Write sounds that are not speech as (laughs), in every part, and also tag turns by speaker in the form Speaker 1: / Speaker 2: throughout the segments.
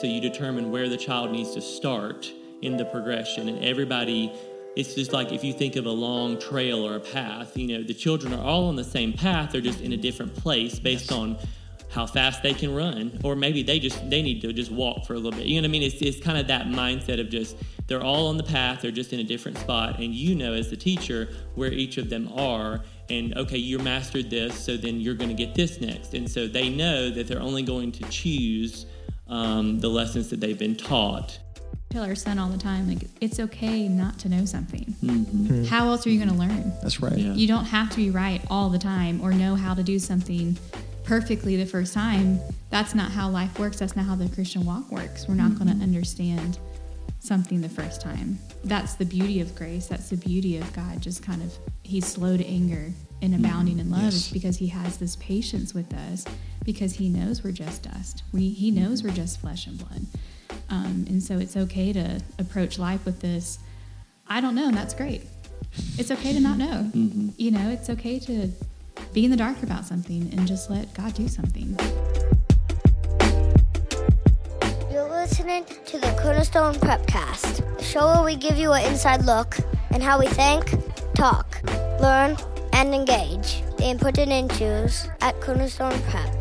Speaker 1: So you determine where the child needs to start in the progression, and everybody. It's just like if you think of a long trail or a path, you know, the children are all on the same path, they're just in a different place based on how fast they can run. Or maybe they just they need to just walk for a little bit. You know what i mean? It's, it's kind of that mindset of just they're all on the path they're just in a different spot. And you know as the teacher where each of them are and okay you mastered this so then you're going to get this next. And so they know that they're only going to choose um, the lessons that they've been taught.
Speaker 2: Tell our son all the time like it's okay not to know something.
Speaker 1: Mm-hmm.
Speaker 2: how else are you going to learn?
Speaker 3: That's right.
Speaker 1: Yeah.
Speaker 2: you don't have to be right all the time or know how to do something perfectly the first time. That's not how life works. That's not how the christian walk works. We're not going to understand something the first time. That's the beauty of grace. That's the beauty of god. Just kind of he's slow to anger and abounding in love
Speaker 3: Yes.
Speaker 2: is because he has this patience with us because he knows we're just dust. We, he knows we're just flesh and blood. Um, and so it's okay to approach life with this i don't know and that's great. It's okay to not know. You know it's okay to be in the dark about something and just let god do something.
Speaker 4: You're listening to the Cornerstone Prepcast, the show where we give you an inside look and how we think, talk, learn, and engage. The input and in choose at Cornerstone Prep.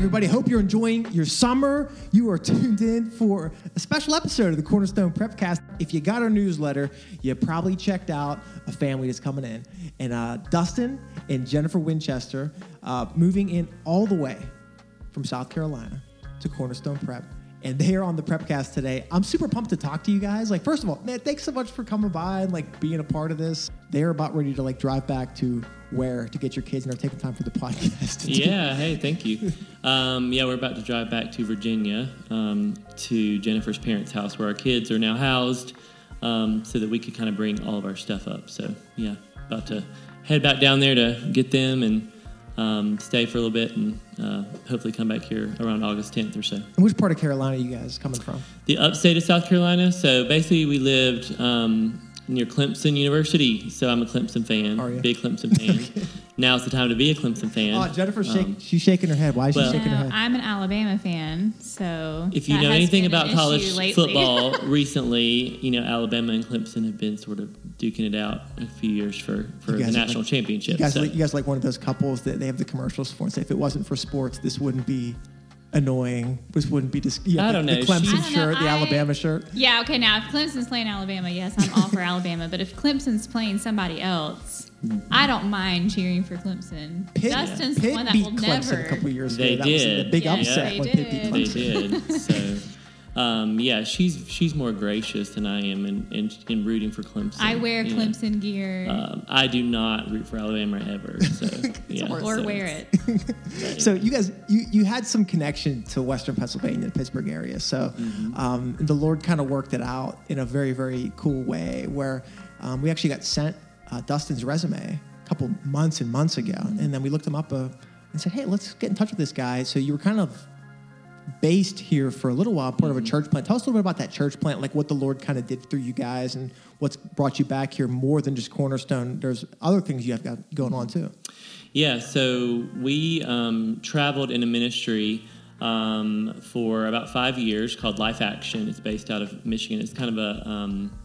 Speaker 3: Everybody, hope you're enjoying your summer. You are tuned in for a special episode of the Cornerstone Prepcast. If you got our newsletter, you probably checked out a family that's coming in. And uh, Dustin and Jennifer Winchester uh, moving in all the way from South Carolina to Cornerstone Prep. And they are on the Prepcast today. I'm super pumped to talk to you guys. Like, first of all, man, thanks so much for coming by and like being a part of this. They're about ready to like drive back to where to get your kids and are taking time for the podcast. (laughs)
Speaker 1: yeah hey thank you um, yeah we're about to drive back to virginia um, to jennifer's parents house where our kids are now housed um, so that we could kind of bring all of our stuff up so yeah about to head back down there to get them and um, stay for a little bit and uh, hopefully come back here around august 10th or so
Speaker 3: And which part of Carolina are you guys coming from?
Speaker 1: the upstate of south carolina so basically we lived um, near clemson university so i'm a clemson fan
Speaker 3: Are you?
Speaker 1: big clemson fan (laughs) now's the time to be a clemson fan
Speaker 3: Oh, Jennifer's
Speaker 1: Um,
Speaker 3: shaking. She's shaking her head. Why is
Speaker 1: well-
Speaker 3: she shaking her head?
Speaker 2: I'm an Alabama fan, so
Speaker 1: If you
Speaker 2: that
Speaker 1: know
Speaker 2: has
Speaker 1: anything
Speaker 2: been an
Speaker 1: about college football (laughs) recently, you know Alabama and Clemson have been sort of duking it out a few years for, for the national
Speaker 3: like-
Speaker 1: championship.
Speaker 3: You guys,
Speaker 1: so-
Speaker 3: like, you guys like one of those couples that they have the commercials for and say, if it wasn't for sports, this wouldn't be annoying. which wouldn't be dis- you
Speaker 1: I
Speaker 3: the-
Speaker 1: don't
Speaker 3: the,
Speaker 1: know.
Speaker 3: Clemson
Speaker 1: She-
Speaker 2: I don't know,
Speaker 3: shirt, the
Speaker 2: I-
Speaker 3: Alabama shirt.
Speaker 2: yeah, okay. Now, if Clemson's playing Alabama, yes, I'm all for (laughs) Alabama. But if Clemson's playing somebody else, I don't mind cheering for Clemson.
Speaker 3: Pitt,
Speaker 2: Dustin's
Speaker 3: Pitt
Speaker 2: the one that
Speaker 3: beat
Speaker 2: will
Speaker 3: Clemson
Speaker 2: never.
Speaker 3: a couple years
Speaker 1: They
Speaker 3: ago. That was
Speaker 1: did.
Speaker 3: a big
Speaker 2: Yeah,
Speaker 3: upset
Speaker 2: they
Speaker 3: when Pitt beat
Speaker 2: did.
Speaker 1: they
Speaker 3: Clemson.
Speaker 1: did. So, (laughs) um, yeah, she's she's more gracious than I am in, in, in rooting for Clemson.
Speaker 2: I wear
Speaker 1: you know.
Speaker 2: Clemson gear
Speaker 1: Um, I do not root for Alabama ever. So, (laughs) yeah,
Speaker 2: or
Speaker 1: so-
Speaker 2: wear it. (laughs)
Speaker 3: So you guys, you, you had some connection to Western Pennsylvania, the Pittsburgh area. So
Speaker 1: Mm-hmm.
Speaker 3: um, the Lord kind of worked it out in a very, very cool way where um, we actually got sent uh, Dustin's resume a couple months and months ago.
Speaker 1: Mm-hmm.
Speaker 3: And then we looked him up uh, and said, hey, let's get in touch with this guy. So you were kind of based here for a little while, part of
Speaker 1: Mm-hmm.
Speaker 3: a church plant. Tell us a little bit about that church plant, like what the Lord kind of did through you guys and what's brought you back here more than just Cornerstone. There's other things you have got going on too.
Speaker 1: Yeah, so we um, traveled in a ministry um, for about five years called Life Action. It's based out of Michigan. It's kind of a, um,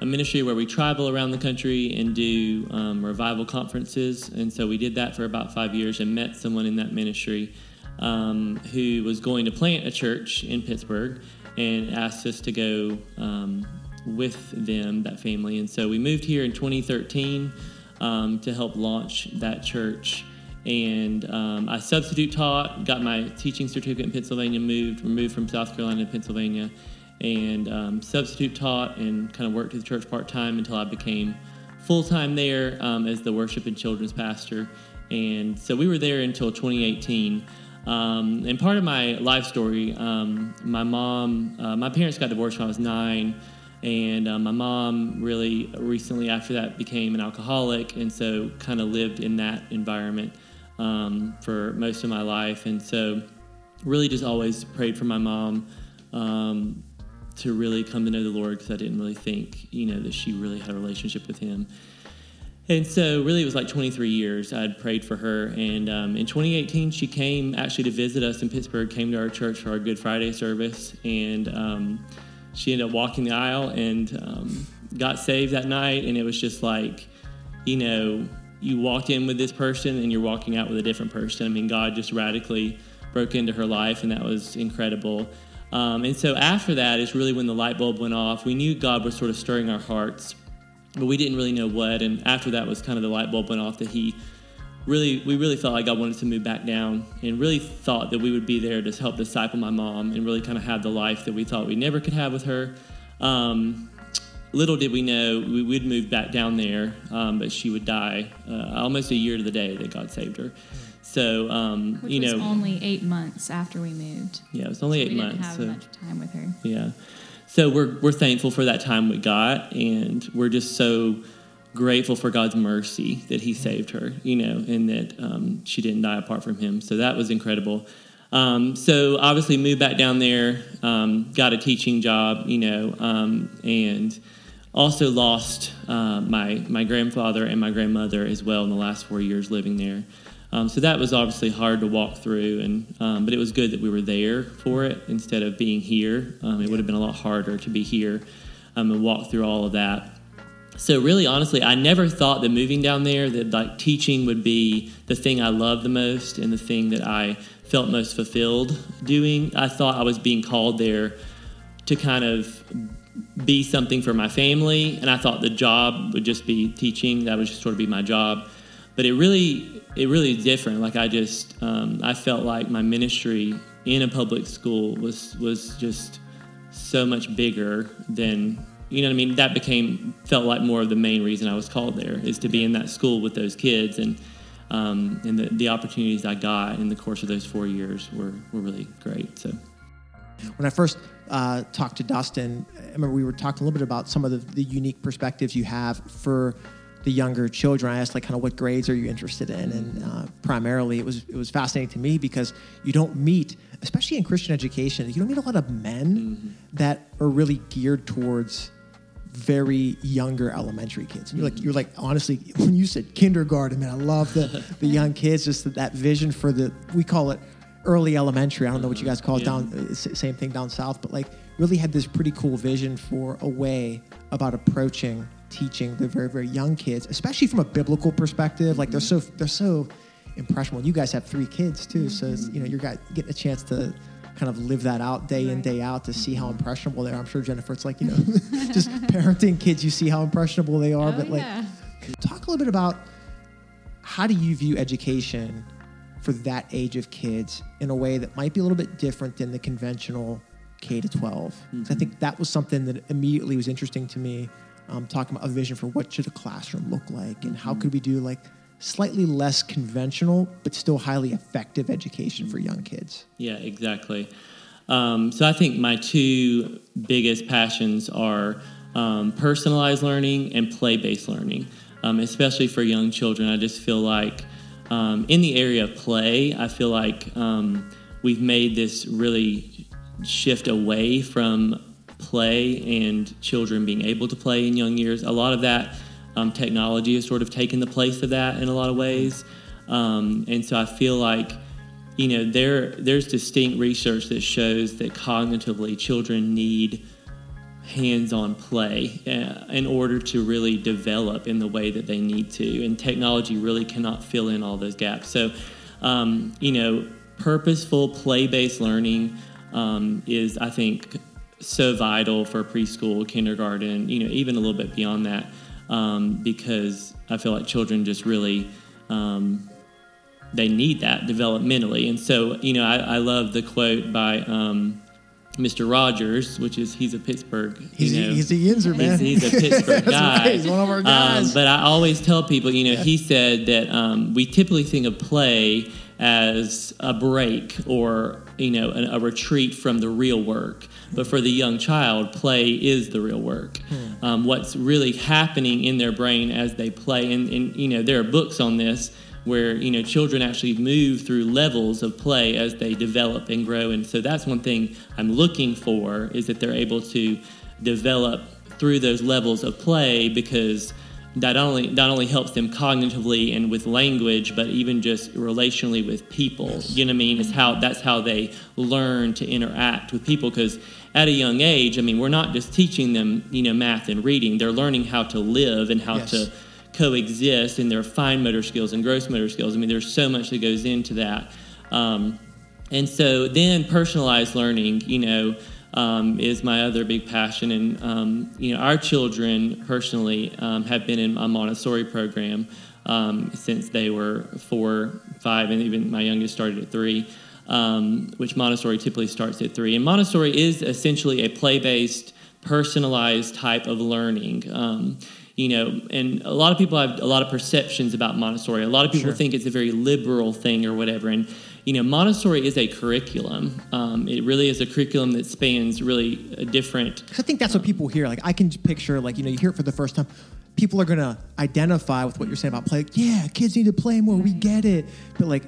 Speaker 1: a ministry where we travel around the country and do um, revival conferences. And so we did that for about five years and met someone in that ministry um, who was going to plant a church in Pittsburgh and asked us to go um, with them, that family. And so we moved here in 2013 um, to help launch that church. And um, I substitute taught, got my teaching certificate in Pennsylvania, moved, removed from South Carolina to Pennsylvania, and um, substitute taught and kind of worked at the church part time until I became full time there um, as the worship and children's pastor. And so we were there until 2018. Um, and part of my life story, um, my mom, uh, my parents got divorced when I was nine, and uh, my mom really recently after that became an alcoholic, and so kind of lived in that environment um, for most of my life, and so really just always prayed for my mom. Um, to really come to know the Lord because I didn't really think, you know, that she really had a relationship with Him. And so, really, it was like 23 years I'd prayed for her. And um, in 2018, she came actually to visit us in Pittsburgh, came to our church for our Good Friday service. And um, she ended up walking the aisle and um, got saved that night. And it was just like, you know, you walked in with this person and you're walking out with a different person. I mean, God just radically broke into her life, and that was incredible. Um, and so, after that is really when the light bulb went off. We knew God was sort of stirring our hearts but we didn't really know what. And after that was kind of the light bulb went off that he really, we really felt like God wanted to move back down and really thought that we would be there to help disciple my mom and really kind of have the life that we thought we never could have with her. Um, little did we know we would move back down there, um, but she would die uh, almost a year to the day that God saved her. So, um, you
Speaker 2: was
Speaker 1: know,
Speaker 2: only eight months after we moved.
Speaker 1: yeah, it was only
Speaker 2: So
Speaker 1: eight
Speaker 2: we didn't
Speaker 1: months.
Speaker 2: have
Speaker 1: so-
Speaker 2: much time with her.
Speaker 1: yeah. So we're we're thankful for that time we got, and we're just so grateful for God's mercy that He saved her, you know, and that um, she didn't die apart from Him. So that was incredible. Um, so obviously moved back down there, um, got a teaching job, you know, um, and also lost uh, my my grandfather and my grandmother as well in the last four years living there. Um, so that was obviously hard to walk through, and um, but it was good that we were there for it instead of being here. Um, it would have been a lot harder to be here um, and walk through all of that. So really, honestly, I never thought that moving down there, that like teaching would be the thing I loved the most and the thing that I felt most fulfilled doing. I thought I was being called there to kind of be something for my family, and I thought the job would just be teaching. That would just sort of be my job. But it really, it really is different. Like I just, um, I felt like my ministry in a public school was was just so much bigger than you know what I mean. That became felt like more of the main reason I was called there is to be in that school with those kids and. Um, and the, the opportunities I got in the course of those four years were, were really great. So,
Speaker 3: When I first uh, talked to Dustin, I remember we were talking a little bit about some of the, the unique perspectives you have for the younger children. I asked like kind of what grades are you interested in, and uh, primarily it was it was fascinating to me because you don't meet, especially in Christian education, you don't meet a lot of men that are really geared towards very younger elementary kids. And you're like, you're like, honestly, when you said kindergarten, man, I love the, the young (laughs) kids, just that, that vision for the, we call it early elementary. I don't know what you guys call it
Speaker 1: Yeah.
Speaker 3: down, uh, same thing down south, but like really had this pretty cool vision for a way about approaching teaching the very, very young kids, especially from a biblical perspective. Like they're mm-hmm. so, they're so impressionable. You guys have three kids too. So, it's, mm-hmm. you know, you're getting a chance to kind of live that out day in, day out to see how mm-hmm. impressionable they are. I'm sure Jennifer, it's like, you know, (laughs) just (laughs) parenting kids, you see how impressionable they are.
Speaker 2: Oh,
Speaker 3: but like,
Speaker 2: yeah.
Speaker 3: talk a little bit about how do you view education for that age of kids in a way that might be a little bit different than the conventional K to 12? 'Cause I think that was something that immediately was interesting to me. Um, talking about a vision for what should a classroom look like and how could we do like slightly less conventional but still highly effective education for young kids.
Speaker 1: Yeah, exactly. Um, so I think my two biggest passions are um, personalized learning and play based learning, um, especially for young children. I just feel like um, in the area of play, I feel like um, we've made this really shift away from play and children being able to play in young years. A lot of that um, technology has sort of taken the place of that in a lot of ways. Um, and so I feel like you know there there's distinct research that shows that cognitively children need hands-on play uh, in order to really develop in the way that they need to and technology really cannot fill in all those gaps so um, you know purposeful play-based learning um, is i think so vital for preschool kindergarten you know even a little bit beyond that um, because i feel like children just really um, they need that developmentally. And so, you know, I, I love the quote by um, Mr. Rogers, which is he's a Pittsburgh. you
Speaker 3: He's,
Speaker 1: know,
Speaker 3: a, he's a Yinzer, man.
Speaker 1: He's, he's a (laughs) Pittsburgh guy.
Speaker 3: right. He's one of our guys.
Speaker 1: Um, but I always tell people, you know, he said that um, we typically think of play as a break or you know a, a retreat from the real work. But for the young child, play is the real work.
Speaker 3: Hmm.
Speaker 1: Um, what's really happening in their brain as they play, and, and you know there are books on this where you know children actually move through levels of play as they develop and grow and so that's one thing i'm looking for is that they're able to develop through those levels of play because that only not only helps them cognitively and with language, but even just relationally with people. Yes. You know what I mean? It's how that's how they learn to interact with people because at a young age, I mean, we're not just teaching them, you know, math and reading. They're learning how to live and how yes. to coexist in their fine motor skills and gross motor skills. I mean, there's so much that goes into that. Um, and so then personalized learning, you know, um, is my other big passion. And, um, you know, our children personally um, have been in a Montessori program um, since they were four, five, and even my youngest started at three, um, which Montessori typically starts at three. And Montessori is essentially a play based, personalized type of learning um, you know, and a lot of people have a lot of perceptions about Montessori. A lot of people sure. think it's a very liberal thing or whatever. And you know, Montessori is a curriculum. Um, it really is a curriculum that spans really a different.
Speaker 3: I think that's what people hear. Like I can picture, like you know, you hear it for the first time. People are gonna identify with what you're saying about play. Like, yeah, kids need to play more. We get it, but like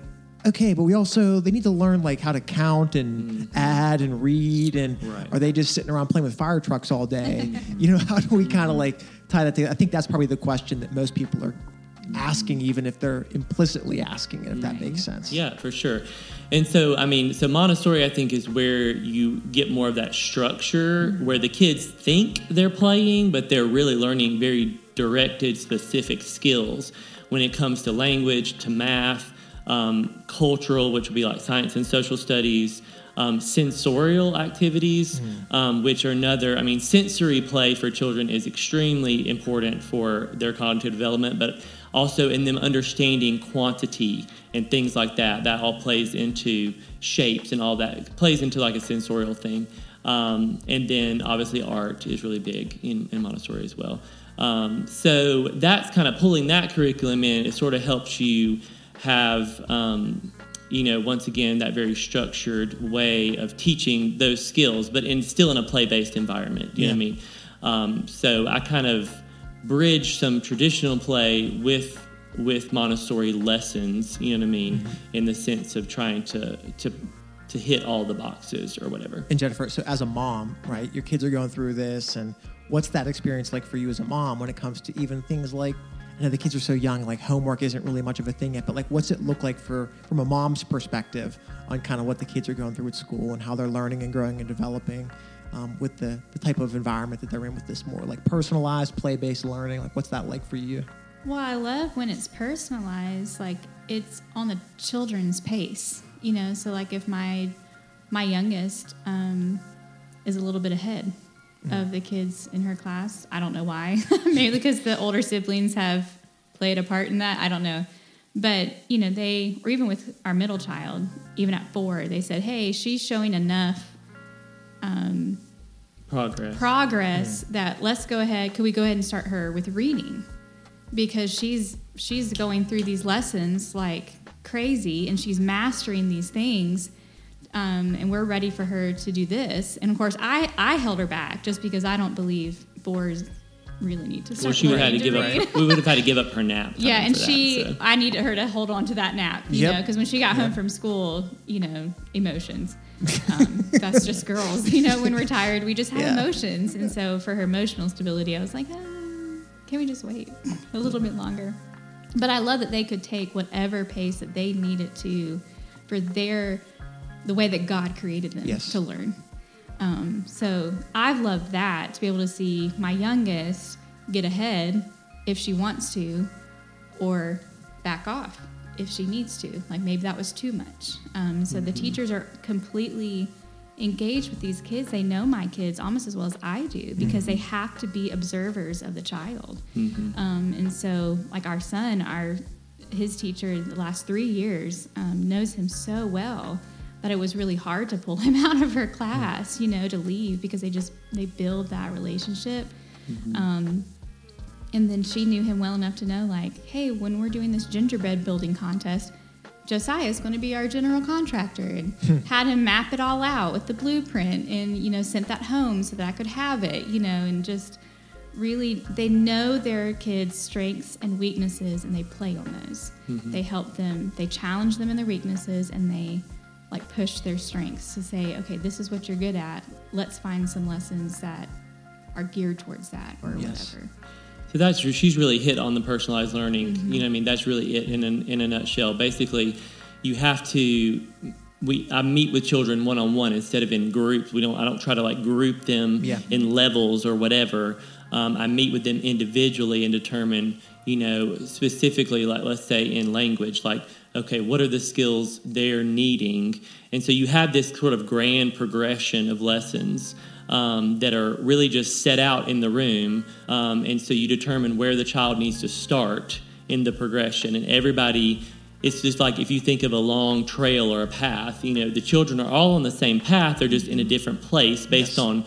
Speaker 3: okay, but we also they need to learn like how to count and mm-hmm. add and read and right. are they just sitting around playing with fire trucks all day? (laughs) you know, how do we kind of like tie that together? I think that's probably the question that most people are asking, even if they're implicitly asking it, if that makes sense.
Speaker 1: Yeah, for sure. And so, I mean, so Montessori, I think, is where you get more of that structure mm-hmm. where the kids think they're playing, but they're really learning very directed, specific skills when it comes to language, to math, um, cultural, which would be like science and social studies, um, sensorial activities, mm. um, which are another. I mean, sensory play for children is extremely important for their cognitive development, but also in them understanding quantity and things like that. That all plays into shapes and all that. It plays into like a sensorial thing. Um, and then obviously art is really big in, in Montessori as well. Um, so that's kind of pulling that curriculum in. It sort of helps you have, um, you know, once again, that very structured way of teaching those skills, but in still in a play based environment. You yeah. know what I mean? Um, so I kind of bridge some traditional play with with Montessori lessons, you know what I mean, mm-hmm. in the sense of trying to to to hit all the boxes or whatever.
Speaker 3: And Jennifer, so as a mom, right, your kids are going through this, and what's that experience like for you as a mom when it comes to even things like I know the kids are so young, like homework isn't really much of a thing yet, but like what's it look like for from a mom's perspective on kind of what the kids are going through at school and how they're learning and growing and developing um, with the, the type of environment that they're in with this more like personalized play-based learning? Like what's that like for you?
Speaker 2: Well i love when it's personalized like it's on the children's pace you know? So like if my my youngest um, is a little bit ahead mm. of the kids in her class i don't know why. (laughs) Maybe because the older siblings have played a part in that i don't know. But you know they or even with our middle child even at four they said hey she's showing enough um,
Speaker 1: progress
Speaker 2: progress yeah. that let's go ahead could we go ahead and start her with reading because she's she's going through these lessons like crazy and she's mastering these things um, and we're ready for her to do this and of course i i held her back just because i don't believe boars really need to start well she would have had to,
Speaker 1: give read. up we would have had to give up her nap
Speaker 2: yeah and she that, so. i needed her to hold on to that nap you yep. know because when she got yep. home from school you know emotions um, that's just girls. (laughs) You know, when we're tired, we just have yeah. emotions. And so for her emotional stability, I was like, ah, can we just wait a little bit longer? But I love that they could take whatever pace that they needed to for their the way that God created them yes. to learn. Um, so I've loved that to be able to see my youngest get ahead if she wants to, or back off if she needs to. Like maybe that was too much. Um, so mm-hmm. the teachers are completely engaged with these kids. They know my kids almost as well as I do because mm-hmm. they have to be observers of the child. Mm-hmm. Um, and so, like our son, our his teacher the last three years um, knows him so well that it was really hard to pull (laughs) him out of her class, you know, to leave because they just they build that relationship. Mm-hmm. Um, and then she knew him well enough to know, like, hey, when we're doing this gingerbread building contest, Josiah is going to be our general contractor, and (laughs) hmm. had him map it all out with the blueprint, and you know, sent that home so that I could have it, you know, and just really they know their kids' strengths and weaknesses and they play on those. They help them, they challenge them in their weaknesses and they like push their strengths to say, okay, this is what you're good at. Let's find some lessons that are geared towards that or
Speaker 3: Yes.
Speaker 2: whatever.
Speaker 1: So that's. She's really hit on the personalized learning. You know, I mean, that's really it in a, in a nutshell. Basically, you have to. We I meet with children one on one instead of in groups. We don't. I don't try to like group them
Speaker 3: Yeah.
Speaker 1: in levels or whatever. Um, I meet with them individually and determine, you know, specifically, like let's say in language, like okay, what are the skills they're needing, and so you have this sort of grand progression of lessons um, that are really just set out in the room. Um, and so you determine where the child needs to start in the progression. And everybody, it's just like if you think of a long trail or a path, you know, the children are all on the same path, they're just in a different place based
Speaker 3: Yes.
Speaker 1: on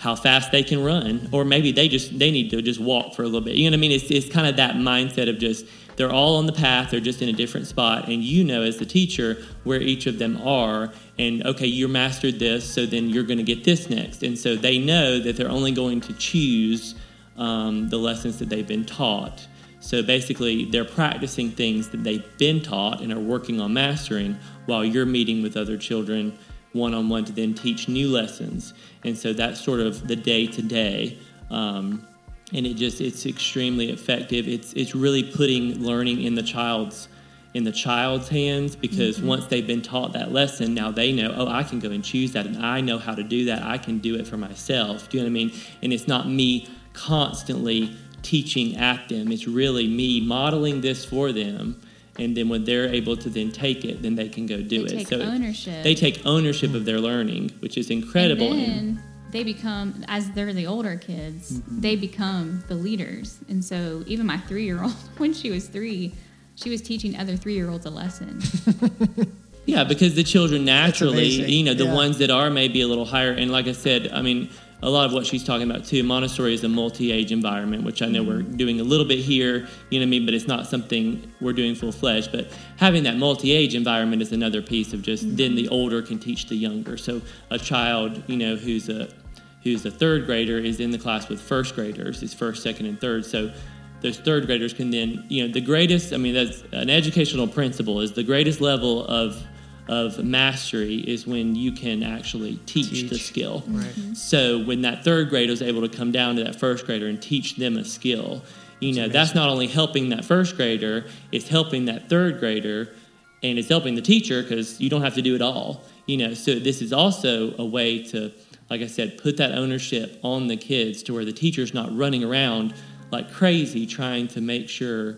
Speaker 1: how fast they can run or maybe they just they need to just walk for a little bit. You know what i mean? It's, it's kind of that mindset of just they're all on the path they're just in a different spot. And you know as the teacher where each of them are and okay you're mastered this so then you're going to get this next. And so they know that they're only going to choose um, the lessons that they've been taught. So basically they're practicing things that they've been taught and are working on mastering while you're meeting with other children one on one to then teach new lessons. And so that's sort of the day to day. Um, and it just it's extremely effective. It's it's really putting learning in the child's in the child's hands because once they've been taught that lesson, now they know, oh, I can go and choose that and I know how to do that. I can do it for myself. Do you know what I mean? And it's not me constantly teaching at them. It's really me modeling this for them. And then when they're able to then take it, then they can go do
Speaker 2: They
Speaker 1: it.
Speaker 2: take
Speaker 1: so it-
Speaker 2: ownership.
Speaker 1: they take ownership of their learning, which is incredible.
Speaker 2: And
Speaker 1: And-
Speaker 2: then they become, as they're the older kids,
Speaker 1: Mm-hmm.
Speaker 2: they become the leaders. And so even my three year old, (laughs) when she was three, she was teaching other three year olds a lesson. (laughs)
Speaker 1: Yeah, because the children naturally, you know, the
Speaker 3: Yeah.
Speaker 1: ones that are maybe a little higher, and like I said, I mean, a lot of what she's talking about too. Montessori is a multi-age environment, which I know we're mm-hmm. doing a little bit here, you know what I mean, but it's not something we're doing full fledged. But having that multi-age environment is another piece of just mm-hmm. then the older can teach the younger. So a child, you know, who's a who's a third grader is in the class with first graders, is first, second, and third. So those third graders can then, you know, the greatest, I mean, that's an educational principle is the greatest level of of mastery is when you can actually teach, the skill.
Speaker 3: Right.
Speaker 1: So when that third grader is able to come down to that first grader and teach them a skill, you know, that's not only helping that first grader, it's helping that third grader and it's helping the teacher because you don't have to do it all. You know, so this is also a way to, like I said, put that ownership on the kids to where the teacher's not running around like crazy trying to make sure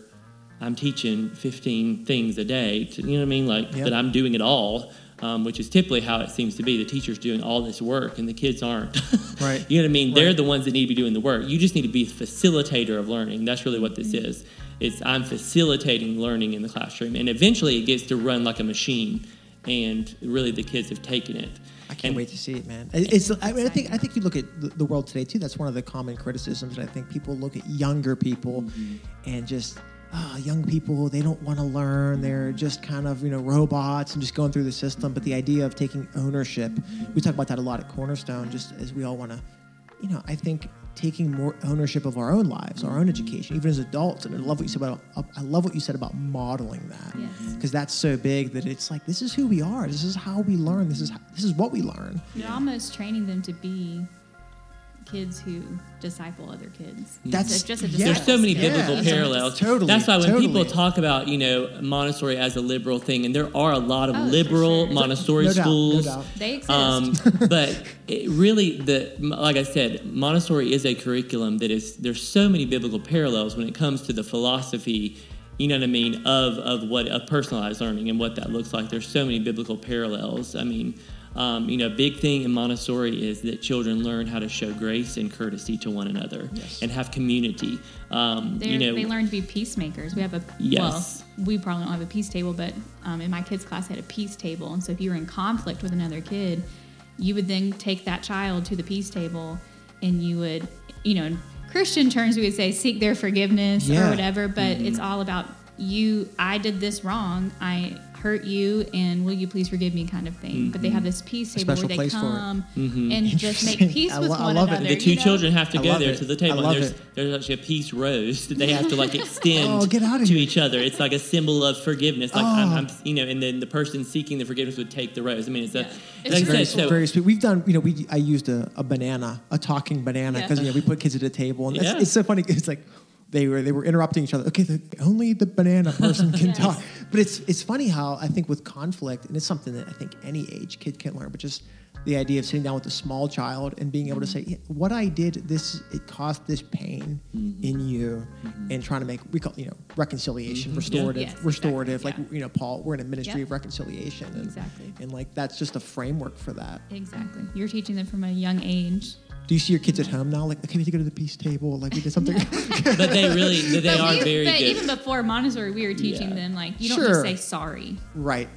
Speaker 1: I'm teaching 15 things a day. To, you know what I mean? Like
Speaker 3: Yeah.
Speaker 1: that I'm doing it all, um, which is typically how it seems to be. The teacher's doing all this work and the kids aren't. (laughs)
Speaker 3: Right.
Speaker 1: you know what I mean? They're the ones that need to be doing the work. You just need to be a facilitator of learning. That's really what this
Speaker 3: Mm-hmm.
Speaker 1: is. It's I'm facilitating learning in the classroom, and eventually it gets to run like a machine. And really, the kids have taken it.
Speaker 3: I can't
Speaker 1: And-
Speaker 3: wait to see it, man. It's. I, mean, I think. I think you look at the, the world today too. That's one of the common criticisms. that I think people look at younger people and just. Oh, young people, they don't want to learn. They're just kind of, you know, robots and just going through the system. But the idea of taking ownership, we talk about that a lot at Cornerstone, just as we all want to, you know, I think taking more ownership of our own lives, our own education, even as adults. And I love what you said about, uh, I love what you said about modeling that
Speaker 2: Yes.
Speaker 3: because that's so big that it's like this is who we are. This is how we learn. This is this is what we learn.
Speaker 2: You're almost training them to be kids who disciple other kids.
Speaker 3: That's-
Speaker 2: It's just a
Speaker 3: yeah.
Speaker 1: There's so many
Speaker 3: Yeah,
Speaker 1: biblical
Speaker 3: that's-
Speaker 1: parallels.
Speaker 3: totally,
Speaker 1: That's why when
Speaker 3: totally.
Speaker 1: people talk about, you know, Montessori as a liberal thing, and there are a lot of
Speaker 2: Oh,
Speaker 1: liberal
Speaker 2: sure.
Speaker 1: Montessori
Speaker 3: No doubt, no
Speaker 1: schools.
Speaker 3: doubt.
Speaker 2: They exist.
Speaker 1: Um, (laughs) but it really, the like I said, Montessori is a curriculum that is. There's so many biblical parallels when it comes to the philosophy. You know what I mean of of what of personalized learning and what that looks like. There's so many biblical parallels. I mean. Um, you know, big thing in Montessori is that children learn how to show grace and courtesy to one another
Speaker 3: Yes.
Speaker 1: and have community. Um, you know,
Speaker 2: they learn to be peacemakers. We have a
Speaker 1: Yes.
Speaker 2: well, we probably don't have a peace table, but um, in my kids' class, they had a peace table, and so if you were in conflict with another kid, you would then take that child to the peace table, and you would, you know, in Christian terms, we would say seek their forgiveness
Speaker 3: Yeah.
Speaker 2: or whatever, but it's all about you. I did this wrong. I hurt you and will you please forgive me kind of thing. Mm-hmm. But they have this peace table where they
Speaker 3: place for it.
Speaker 2: come mm-hmm. and just make
Speaker 3: Interesting.
Speaker 2: peace
Speaker 3: I
Speaker 2: with
Speaker 3: lo- I
Speaker 2: one
Speaker 3: love it.
Speaker 2: another.
Speaker 1: the two
Speaker 2: you know?
Speaker 1: children have to
Speaker 3: I
Speaker 1: go there
Speaker 3: it.
Speaker 1: to the
Speaker 3: I
Speaker 1: table.
Speaker 3: love
Speaker 1: and there's
Speaker 3: it.
Speaker 1: there's actually a peace rose that they have to like (laughs) extend
Speaker 3: Oh, get outta
Speaker 1: to
Speaker 3: here.
Speaker 1: each other. It's like a symbol of forgiveness. Like I'm,
Speaker 3: Oh.
Speaker 1: I'm, you know, and then the person seeking the forgiveness would take the rose. I mean, it's a
Speaker 2: Yeah.
Speaker 1: like
Speaker 2: It's
Speaker 1: I
Speaker 2: very
Speaker 1: said, so
Speaker 3: very sweet. We've done, you know, we I used a, a banana, a talking banana,
Speaker 2: Yeah.
Speaker 3: because you know we put kids at a table, and
Speaker 1: Yeah.
Speaker 3: it's so funny. It's like they were they were interrupting each other. Okay, the, only the banana person can (laughs)
Speaker 2: Yes.
Speaker 3: talk. But it's it's funny how I think with conflict, and it's something that I think any age kid can learn, but just the idea of sitting down with a small child and being able to mm-hmm. say, "Yeah, "What I did, this it caused this pain
Speaker 1: Mm-hmm.
Speaker 3: in you," mm-hmm. and trying to make we call you know reconciliation, mm-hmm. restorative,
Speaker 2: Yes,
Speaker 3: restorative.
Speaker 2: exactly,
Speaker 3: Like you know, Paul, we're in a ministry
Speaker 2: Yeah.
Speaker 3: of reconciliation, and,
Speaker 2: Exactly.
Speaker 3: and like that's just a framework for that.
Speaker 2: Exactly. You're teaching them from a young age.
Speaker 3: Do you see your kids at home now? Like, okay, we have to go to the peace table. Like, we did something. (laughs) (laughs)
Speaker 1: but they really they
Speaker 2: But
Speaker 1: are
Speaker 2: we-
Speaker 1: very
Speaker 2: but
Speaker 1: good.
Speaker 2: even before Montessori, we were teaching
Speaker 1: Yeah.
Speaker 2: them like you don't
Speaker 3: Sure.
Speaker 2: just say sorry.
Speaker 3: right.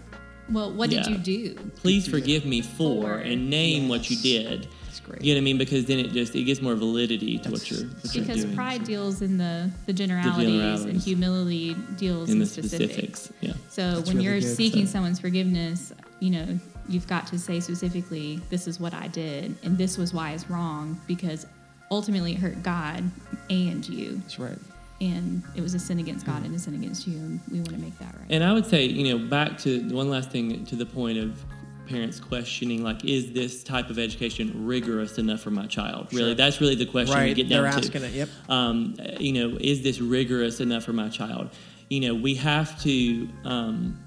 Speaker 2: Well, what did you do?
Speaker 1: Please forgive me for
Speaker 2: For.
Speaker 1: and name what you did.
Speaker 3: That's great.
Speaker 1: You know what I mean? Because then it just it gives more validity to what you're, what you're
Speaker 2: Because
Speaker 1: doing.
Speaker 2: pride deals in the the generalities, and
Speaker 1: generalities.
Speaker 2: humility deals in,
Speaker 1: in the
Speaker 2: specifics.
Speaker 1: specifics. Yeah.
Speaker 2: So
Speaker 3: That's
Speaker 2: when
Speaker 3: really
Speaker 2: you're
Speaker 3: good.
Speaker 2: seeking
Speaker 3: So-
Speaker 2: someone's forgiveness, you know, you've got to say specifically, this is what I did, and this was why it's wrong, because ultimately it hurt God and you.
Speaker 3: That's right.
Speaker 2: And it was a sin against God and a sin against you, and we want to make that right.
Speaker 1: And I would say, you know, back to one last thing to the point of parents questioning, like, is this type of education rigorous enough for my child? Really,
Speaker 3: Sure.
Speaker 1: that's really the question we
Speaker 3: Right.
Speaker 1: get down
Speaker 3: They're
Speaker 1: to.
Speaker 3: asking it. Yep.
Speaker 1: Um, you know, is this rigorous enough for my child? You know, we have to. Um,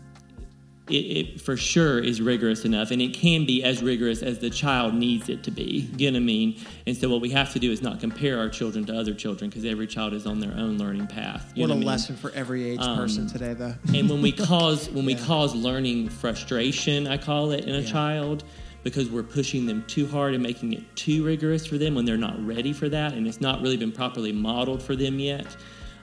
Speaker 1: it, it for sure is rigorous enough, and it can be as rigorous as the child needs it to be. You know what I mean? And so, what we have to do is not compare our children to other children because every child is on their own learning path. You
Speaker 3: What
Speaker 1: know
Speaker 3: a
Speaker 1: what I mean?
Speaker 3: lesson for every age um, person today, though.
Speaker 1: and when we (laughs) cause when we
Speaker 3: Yeah.
Speaker 1: cause learning frustration i call it in a
Speaker 3: Yeah.
Speaker 1: child because we're pushing them too hard and making it too rigorous for them when they're not ready for that and it's not really been properly modeled for them yet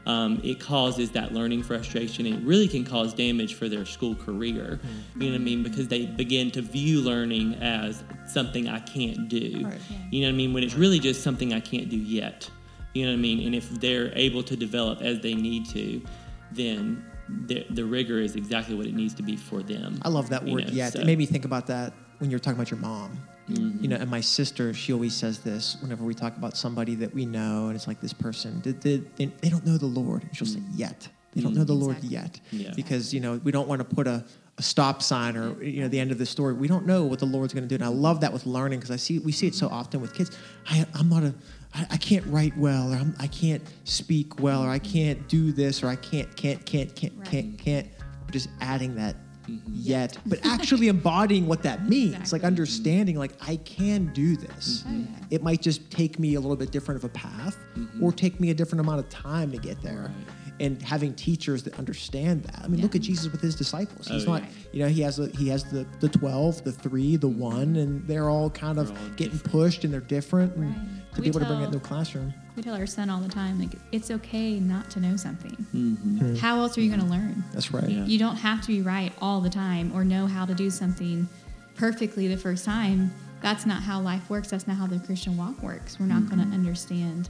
Speaker 1: um, it causes that learning frustration and it really can cause damage for their school career
Speaker 3: Mm-hmm.
Speaker 1: you know what i mean because they begin to view learning as something i can't do
Speaker 3: Right.
Speaker 1: you know what i mean when it's really just something i can't do yet you know what i mean and if they're able to develop as they need to then the, the rigor is exactly what it needs to be for them.
Speaker 3: I love that word
Speaker 1: know,
Speaker 3: yet.
Speaker 1: so-
Speaker 3: It made me think about that when you were talking about your mom.
Speaker 1: Mm-hmm.
Speaker 3: You know, and my sister, she always says this whenever we talk about somebody that we know, and it's like this person, they, they, they, don't know the Lord. And she'll say, yet. They don't know the Lord yet.
Speaker 1: Yeah.
Speaker 3: Because, you know, we don't want to put a, a stop sign or, you know, the end of the story. We don't know what the Lord's going to do. And I love that with learning because I see, we see it so often with kids. I, I'm not a, I, I can't write well, or I'm, I can't speak well, or I can't do this, or I can't, can't, can't, can't,
Speaker 2: Right.
Speaker 3: can't, can't. Just adding that Mm-hmm. yet, but actually embodying what that means. Like understanding, like I can do this.
Speaker 2: Oh, yeah.
Speaker 3: It might just take me a little bit different of a path, mm-hmm. or take me a different amount of time to get there. And having teachers that understand that. I mean, look at Jesus with his disciples. He's
Speaker 1: Oh,
Speaker 3: not,
Speaker 1: yeah.
Speaker 3: you know, he has the, he has the the twelve, the three, the mm-hmm. one, and they're all kind of
Speaker 1: They're all
Speaker 3: getting pushed and they're different. And to
Speaker 2: We
Speaker 3: be able to bring it
Speaker 2: tell-
Speaker 3: into a classroom.
Speaker 2: We tell our son all the time, like, it's okay not to know something.
Speaker 1: Mhm.
Speaker 2: How else are you going to learn?
Speaker 3: That's right.
Speaker 1: Yeah.
Speaker 2: You don't have to be right all the time or know how to do something perfectly the first time. That's not how life works. That's not how the Christian walk works. We're not going to mm-hmm. understand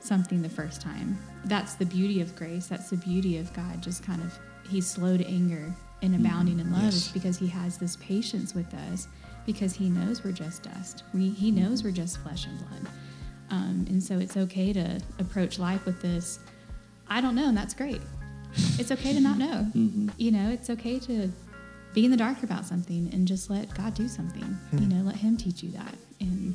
Speaker 2: something the first time. That's the beauty of grace. That's the beauty of God. Just kind of, He's slow to anger and mm-hmm. abounding in love
Speaker 3: Yes.
Speaker 2: is because He has this patience with us because He knows we're just dust. We, he knows we're just flesh and blood. Um, and so it's okay to approach life with this. I don't know, and that's great. It's okay to not know. (laughs)
Speaker 1: Mhm.
Speaker 2: You know, it's okay to be in the dark about something and just let God do something. You know, let Him teach you that. And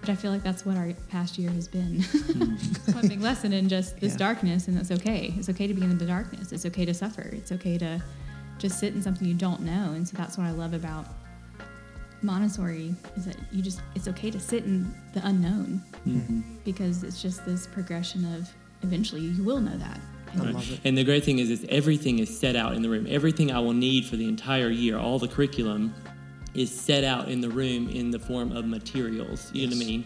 Speaker 2: but I feel like that's what our past year has been. (laughs) One big lesson in just this
Speaker 3: Yeah.
Speaker 2: darkness, and that's okay. It's okay to be in the darkness. It's okay to suffer. It's okay to just sit in something you don't know. And so that's what I love about Montessori is that you just it's okay to sit in the unknown
Speaker 1: Mhm.
Speaker 2: because it's just this progression of eventually you will know that. And
Speaker 1: Right. And the great thing is, is everything is set out in the room. Everything I will need for the entire year, all the curriculum, is set out in the room in the form of materials. You know what I mean?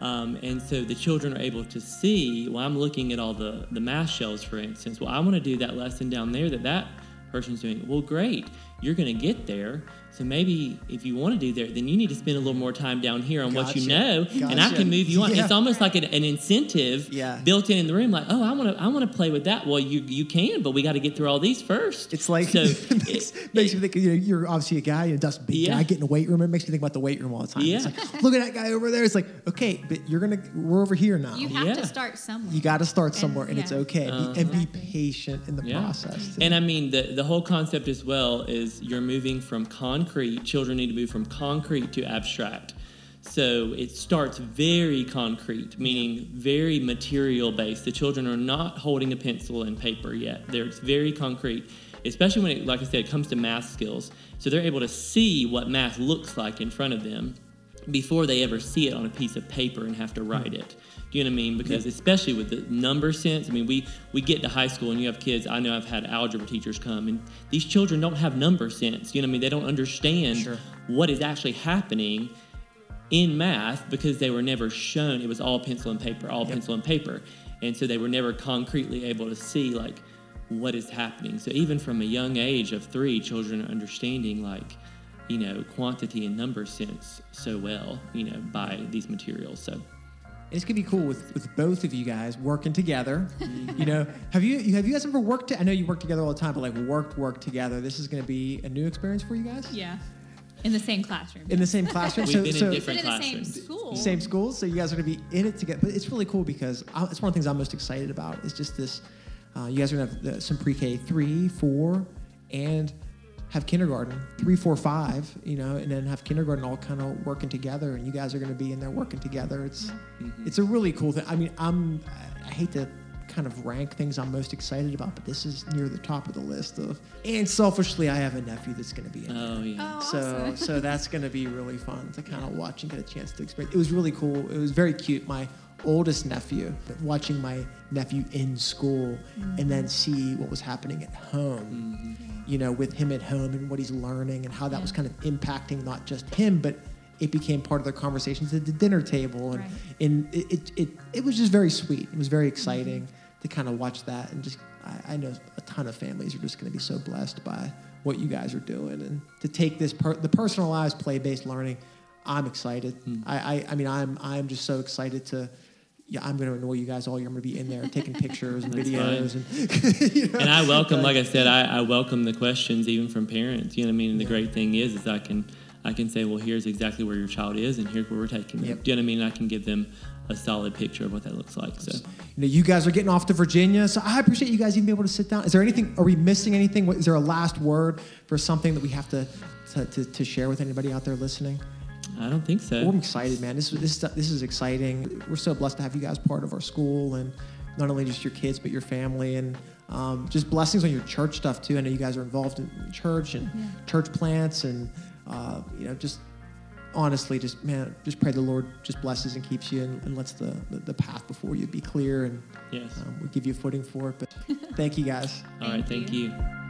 Speaker 1: Um, and so the children are able to see. Well, I'm looking at all the the math shelves, for instance. Well, I want to do that lesson down there that that person's doing. Well, great. You're going to get there. So maybe if you want to do that, then you need to spend a little more time down here on what you
Speaker 3: Gotcha.
Speaker 1: know, and I can move you on.
Speaker 3: Yeah.
Speaker 1: It's almost like an, an incentive
Speaker 3: Yeah.
Speaker 1: built in in the room. Like, oh, I want to, I want to play with that. Well, you you can, but we got to get through all these first.
Speaker 3: It's like
Speaker 1: so. (laughs)
Speaker 3: it makes, makes me think. You know, you're obviously a guy, you know, Dustin, big
Speaker 1: Yeah.
Speaker 3: guy, get in the weight room. It makes me think about the weight room all the time. It's
Speaker 1: Yeah.
Speaker 3: like, look at that guy over there. It's like, okay, but you're gonna, we're over here now.
Speaker 2: You
Speaker 3: You,
Speaker 2: have
Speaker 1: Yeah.
Speaker 2: to start somewhere.
Speaker 3: You got to start somewhere, and,
Speaker 2: yeah.
Speaker 3: it's okay, Be- and be
Speaker 2: uh-huh.
Speaker 3: patient in the
Speaker 1: Yeah.
Speaker 3: process. too.
Speaker 1: And I mean, the, the whole concept as well is you're moving from concrete, children need to move from concrete to abstract. So it starts very concrete, meaning very material based. The children are not holding a pencil and paper yet. They're, it's very concrete, especially when, it, like I said, it comes to math skills. So they're able to see what math looks like in front of them before they ever see it on a piece of paper and have to write it. Do you know what I mean? Because especially with the number sense, I mean, we we get to high school and you have kids. I know I've had algebra teachers come, and these children don't have number sense. You know what I mean? They don't understand
Speaker 3: Sure.
Speaker 1: what is actually happening in math because they were never shown. It was all pencil and paper, all pencil and paper, and so they were never concretely able to see like what is happening. So even from a young age of three, children are understanding like you know quantity and number sense so well. You know by these materials. So.
Speaker 3: It's gonna be cool with, with both of you guys working together. (laughs) you know, have you have you guys ever worked? Together I know you work together all the time, but like worked work together. This is gonna be a new experience for you guys
Speaker 2: yeah. In the same classroom.
Speaker 3: in the same classroom.
Speaker 1: We've been in different
Speaker 2: But in the same school.
Speaker 3: same schools, so you guys are gonna be in it together. But it's really cool because I, it's one of the things I'm most excited about. Is just this. Uh, you guys are gonna have the, some pre-K three, four, and have kindergarten three, four, five. You know, and then have kindergarten all kind of working together, and you guys are gonna be in there working together. It's mm-hmm. it's a really cool thing. I mean, I'm I hate to kind of rank things I'm most excited about, but this is near the top of the list of. And selfishly, I have a nephew that's gonna be in. there.
Speaker 1: Oh yeah.
Speaker 2: Oh,
Speaker 3: So
Speaker 2: awesome.
Speaker 3: so that's going to be really fun to kind of (laughs) watch and get a chance to experience. It was really cool. It was very cute. My oldest nephew, watching my nephew in school and then mm-hmm. see what was happening at home. Mm-hmm. You know, with him at home and what he's learning and how that was kind of impacting not just him, but it became part of the conversations at the dinner table, and
Speaker 2: Right.
Speaker 3: and it, it it it was just very sweet. It was very mm-hmm. exciting to kind of watch that, and just I, I know a ton of families are just going to be so blessed by what you guys are doing, and to take this per, the personalized play based learning. I'm excited. Mm. I, I I mean I'm I'm just so excited to. Yeah, I'm going to annoy you guys all year. I'm going to be in there taking pictures and videos, and (laughs) you know,
Speaker 1: and I welcome, like I said, I, I welcome the questions even from parents. You know what I mean? And the
Speaker 3: Yeah.
Speaker 1: great thing is, is I can, I can say, well, here's exactly where your child is, and here's where we're taking them.
Speaker 3: Yep.
Speaker 1: Do you know what I mean? And I can give them a solid picture of what that looks like. So,
Speaker 3: you know, you guys are getting off to Virginia, so I appreciate you guys even being able to sit down. Is there anything? Are we missing anything? What- Is there a last word for something that we have to to, to, to share with anybody out there listening?
Speaker 1: I don't think so.
Speaker 3: Well, I'm excited, man. This this this is exciting. We're so blessed to have you guys part of our school, and not only just your kids, but your family, and um, just blessings on your church stuff too. I know you guys are involved in church and church plants, and uh, you know, just honestly, just man, just pray the Lord just blesses and keeps you, and, and lets the, the the path before you be clear, and
Speaker 1: Yes.
Speaker 3: um, we give you a footing for it. But (laughs) thank you guys.
Speaker 1: All right.
Speaker 2: Thank
Speaker 1: Thank
Speaker 2: you.
Speaker 1: you.